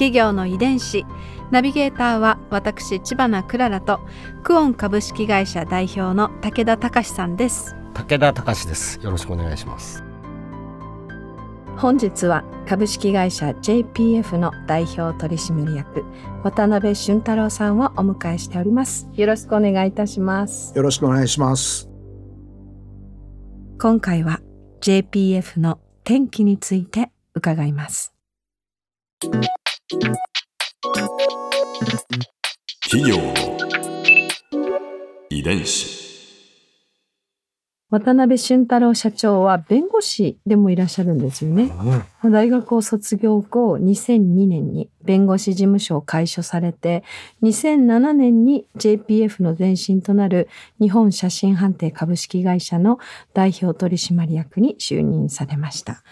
企業の遺伝子。ナビゲーターは私千葉なクララとクオン株式会社代表の武田隆さんです。武田隆です。よろしくお願いします。本日は株式会社 JPF の代表取締役渡辺俊太郎さんをお迎えしております。よろしくお願いいたします。よろしくお願いします。今回は JPF の天気について伺います企業の遺伝子。渡辺俊太郎社長は弁護士でもいらっしゃるんですよね。大学を卒業後、2002年に弁護士事務所を開所されて、2007年に JPF の前身となる日本写真判定株式会社の代表取締役に就任されました。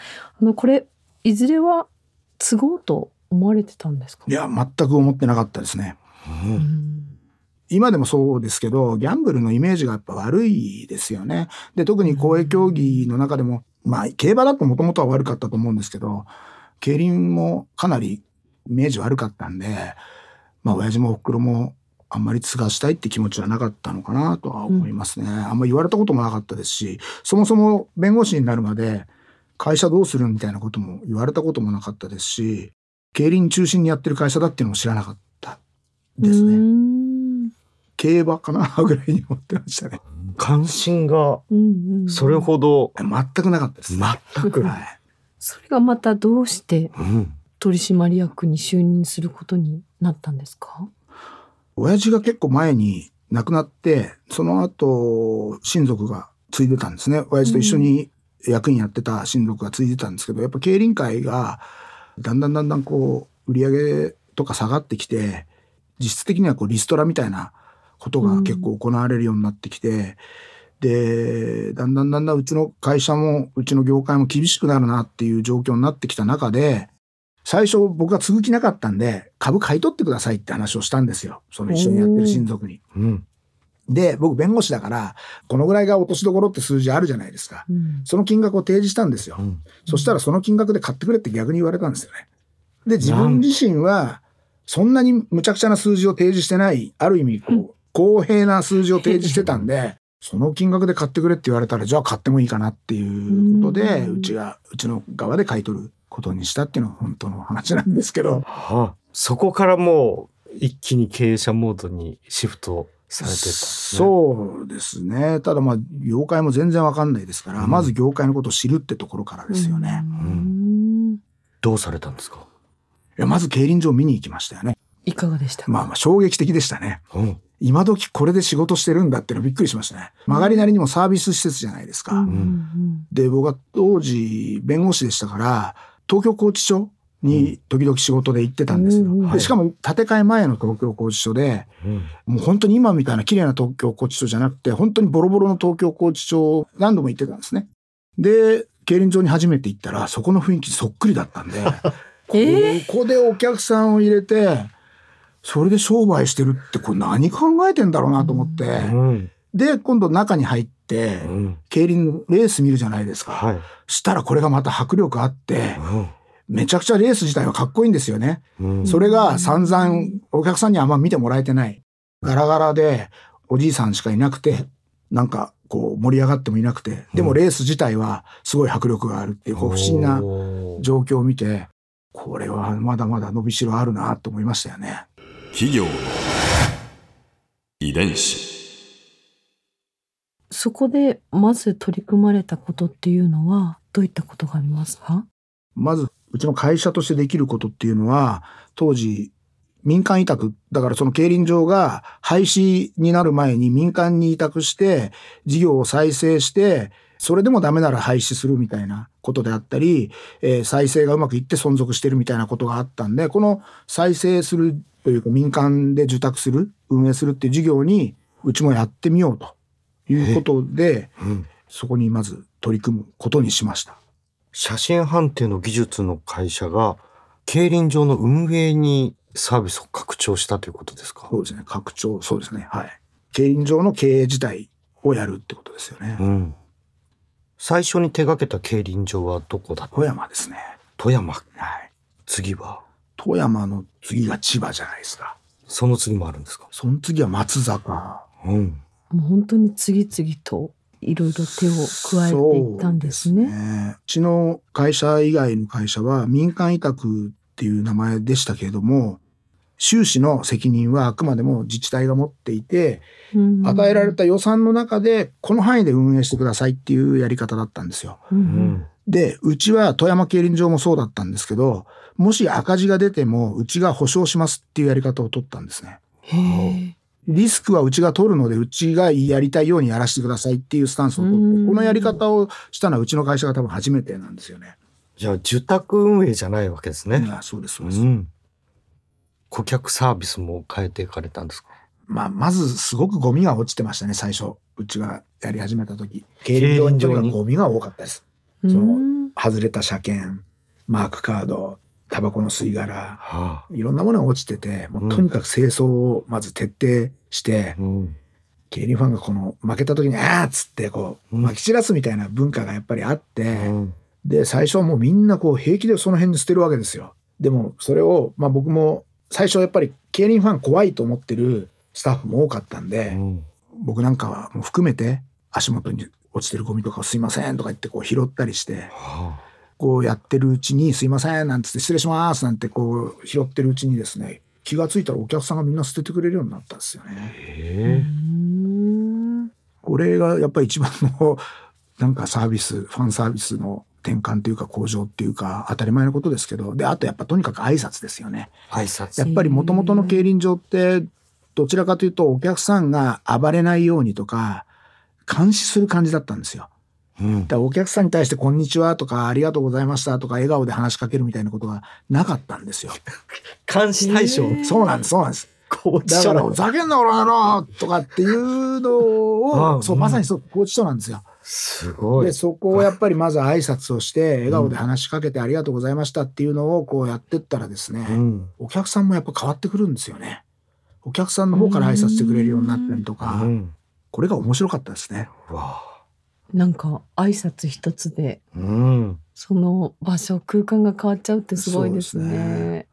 あの、これ、いずれは都合と思われてたんですか？いや、全く思ってなかったですね。うん今でもそうですけど、ギャンブルのイメージがやっぱ悪いですよね。で、特に公営競技の中でも、まあ、競馬だともともとは悪かったと思うんですけど、競輪もかなりイメージ悪かったんで、まあ、親父もおふくろもあんまり継がしたいって気持ちはなかったのかなとは思いますね。うん、あんま言われたこともなかったですし、そもそも弁護士になるまで会社どうするみたいなことも言われたこともなかったですし、競輪中心にやってる会社だっていうのも知らなかったですね。競馬かな ぐらいに思ってましたね。関心がそれほど、全くなかったです。全く。はい、それがまたどうして取締役に就任することになったんですか、親父が結構前に亡くなって、その後親族が継いでたんですね。親父と一緒に役員やってた親族が継いでたんですけど、やっぱ競輪会がだんだんだんだんこう売り上げとか下がってきて、実質的にはこうリストラみたいなことが結構行われるようになってきて、うん、で、だんだんだんだんうちの会社も、うちの業界も厳しくなるなっていう状況になってきた中で、最初僕は継ぐ気なかったんで、株買い取ってくださいって話をしたんですよ。その一緒にやってる親族に。うん、で、僕弁護士だから、このぐらいが落としどころって数字あるじゃないですか。うん、その金額を提示したんですよ。うん、そしたらその金額で買ってくれって逆に言われたんですよね。で、自分自身は、そんなに無茶苦茶な数字を提示してない、ある意味こう、公平な数字を提示してたんで、その金額で買ってくれって言われたら、じゃあ買ってもいいかなっていうことで、うちが、うちの側で買い取ることにしたっていうのは本当の話なんですけど。はあ、そこからもう一気に経営者モードにシフトされてた、ね、そうですね。ただまあ、業界も全然わかんないですから、うん、まず業界のことを知るってところからですよね。うん、どうされたんですか？いや、まず競輪場見に行きましたよね。いかがでした？まあまあ衝撃的でしたね。うん今時これで仕事してるんだってのびっくりしましたね。曲がりなりにもサービス施設じゃないですか。うん、で、僕は当時弁護士でしたから、東京拘置所に時々仕事で行ってたんですよ。しかも建て替え前の東京拘置所で、うん、もう本当に今みたいな綺麗な東京拘置所じゃなくて、本当にボロボロの東京拘置所何度も行ってたんですね。で、競輪場に初めて行ったら、そこの雰囲気そっくりだったんで、えー、ここでお客さんを入れて、それで商売してるってこれ何考えてんだろうなと思って、うん、で今度中に入って、うん、競輪のレース見るじゃないですか、はい、したらこれがまた迫力あって、うん、めちゃくちゃレース自体はかっこいいんですよね、それが散々お客さんにあんま見てもらえてない。ガラガラでおじいさんしかいなくてなんかこう盛り上がってもいなくてでもレース自体はすごい迫力があるっていうこう不審な状況を見てこれはまだまだ伸びしろあるなと思いましたよね。企業の遺伝子。そこでまず取り組まれたことっていうのはどういったことがありますか？まずうちの会社としてできることっていうのは当時民間委託だからその競輪場が廃止になる前に民間に委託して事業を再生してそれでもダメなら廃止するみたいなことであったり、えー、再生がうまくいって存続してるみたいなことがあったんで、この再生するというか民間で受託する、運営するっていう事業にうちもやってみようということで、うん、そこにまず取り組むことにしました。写真判定の技術の会社が競輪場の運営にサービスを拡張したということですか？そうですね。拡張、そうですね。はい。競輪場の経営自体をやるってことですよね。うん。最初に手掛けた競輪場はどこだ富山ですね。富山。はい。次は？富山の次が千葉じゃないですか。その次もあるんですか？その次は松坂。うん。もう本当に次々といろいろ手を加えていったんですね。うねうちの会社以外の会社は民間委託っていう名前でしたけれども、収支の責任はあくまでも自治体が持っていて、与えられた予算の中でこの範囲で運営してくださいっていうやり方だったんですよ。うん、で、うちは富山競輪場もそうだったんですけど、もし赤字が出てもうちが保証しますっていうやり方を取ったんですね。リスクはうちが取るので、うちがやりたいようにやらせてくださいっていうスタンスを取って、このやり方をしたのはうちの会社が多分初めてなんですよね。じゃあ、受託運営じゃないわけですね。あそうです、そうです。うん顧客サービスも変えていかれたんですか？まあ、まずすごくゴミが落ちてましたね、最初。うちがやり始めた時。競輪場に？ゴミが多かったです。その、外れた車検、マークカード、タバコの吸い殻、はあ、いろんなものが落ちてて、もうとにかく清掃をまず徹底して、うん、競輪ファンがこの負けた時に、あーっつってこう、撒き散らすみたいな文化がやっぱりあって、うん、で、最初はもうみんなこう平気でその辺に捨てるわけですよ。でも、それを、まあ僕も最初やっぱり競輪ファン怖いと思ってるスタッフも多かったんで、うん、僕なんかはもう含めて足元に落ちてるゴミとかすいませんとか言ってこう拾ったりして、はあ、こうやってるうちにすいませんなんつって失礼しますなんてこう拾ってるうちにですね気が付いたらお客さんがみんな捨ててくれるようになったんですよね。これがやっぱり一番のなんかサービスファンサービスの転換というか向上っていうか当たり前のことですけどであとやっぱとにかく挨拶ですよね。挨拶やっぱりもともとの競輪場ってどちらかというとお客さんが暴れないようにとか監視する感じだったんですよ。うん、だお客さんに対して「こんにちは」とか「ありがとうございました」とか笑顔で話しかけるみたいなことがなかったんですよ。監視対象？そうなんですそうなんです。だから「ふざけんな俺のとかっていうのを、そうまさにそう拘置所なんですよ。すごい。で、そこをやっぱりまず挨拶をして、笑顔で話しかけてありがとうございましたっていうのをこうやってったらですね、うん、お客さんもやっぱ変わってくるんですよね。お客さんの方から挨拶してくれるようになったりとか、うん、これが面白かったですね。わなんか挨拶一つで、うん、その場所空間が変わっちゃうってすごいですね。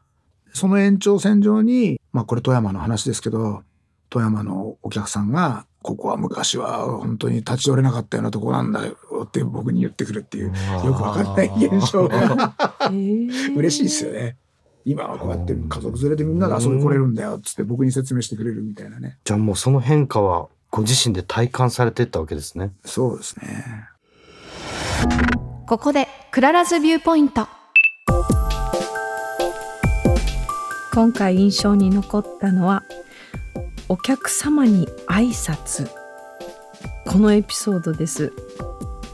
その延長線上に、まあこれ富山の話ですけど、富山のお客さんがここは昔は本当に立ち寄れなかったようなとこなんだよって僕に言ってくるっていうよくわかんない現象が 嬉しいですよね。今はこうやって家族連れでみんなで遊び来れるんだよっつって僕に説明してくれるみたいなね。じゃあもうその変化はご自身で体感されてったわけですね。そうですね。ここで Clara's Viewpoint。今回印象に残ったのはお客様に挨拶このエピソードです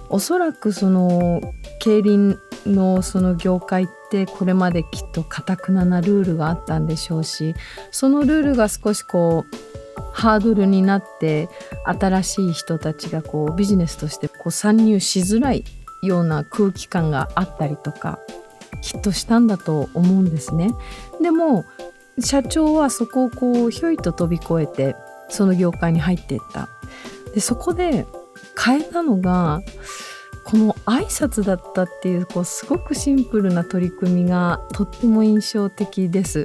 おそらくその競輪のその業界ってこれまできっとかたくななルールがあったんでしょうしそのルールが少しこうハードルになって新しい人たちがこうビジネスとしてこう参入しづらいような空気感があったりとかきっとしたんだと思うんですね。でも社長はそこをこうひょいと飛び越えてその業界に入っていったでそこで変えたのがこの挨拶だったっていうこうすごくシンプルな取り組みがとっても印象的です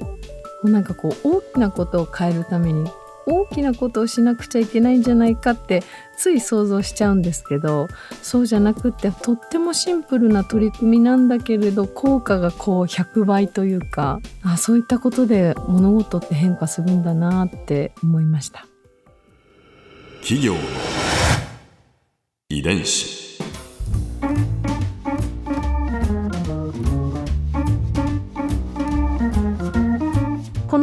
なんかこう大きなことを変えるために大きなことをしなくちゃいけないんじゃないかってつい想像しちゃうんですけどそうじゃなくってとってもシンプルな取り組みなんだけれど効果がこう100倍というかあそういったことで物事って変化するんだなって思いました。企業遺伝子。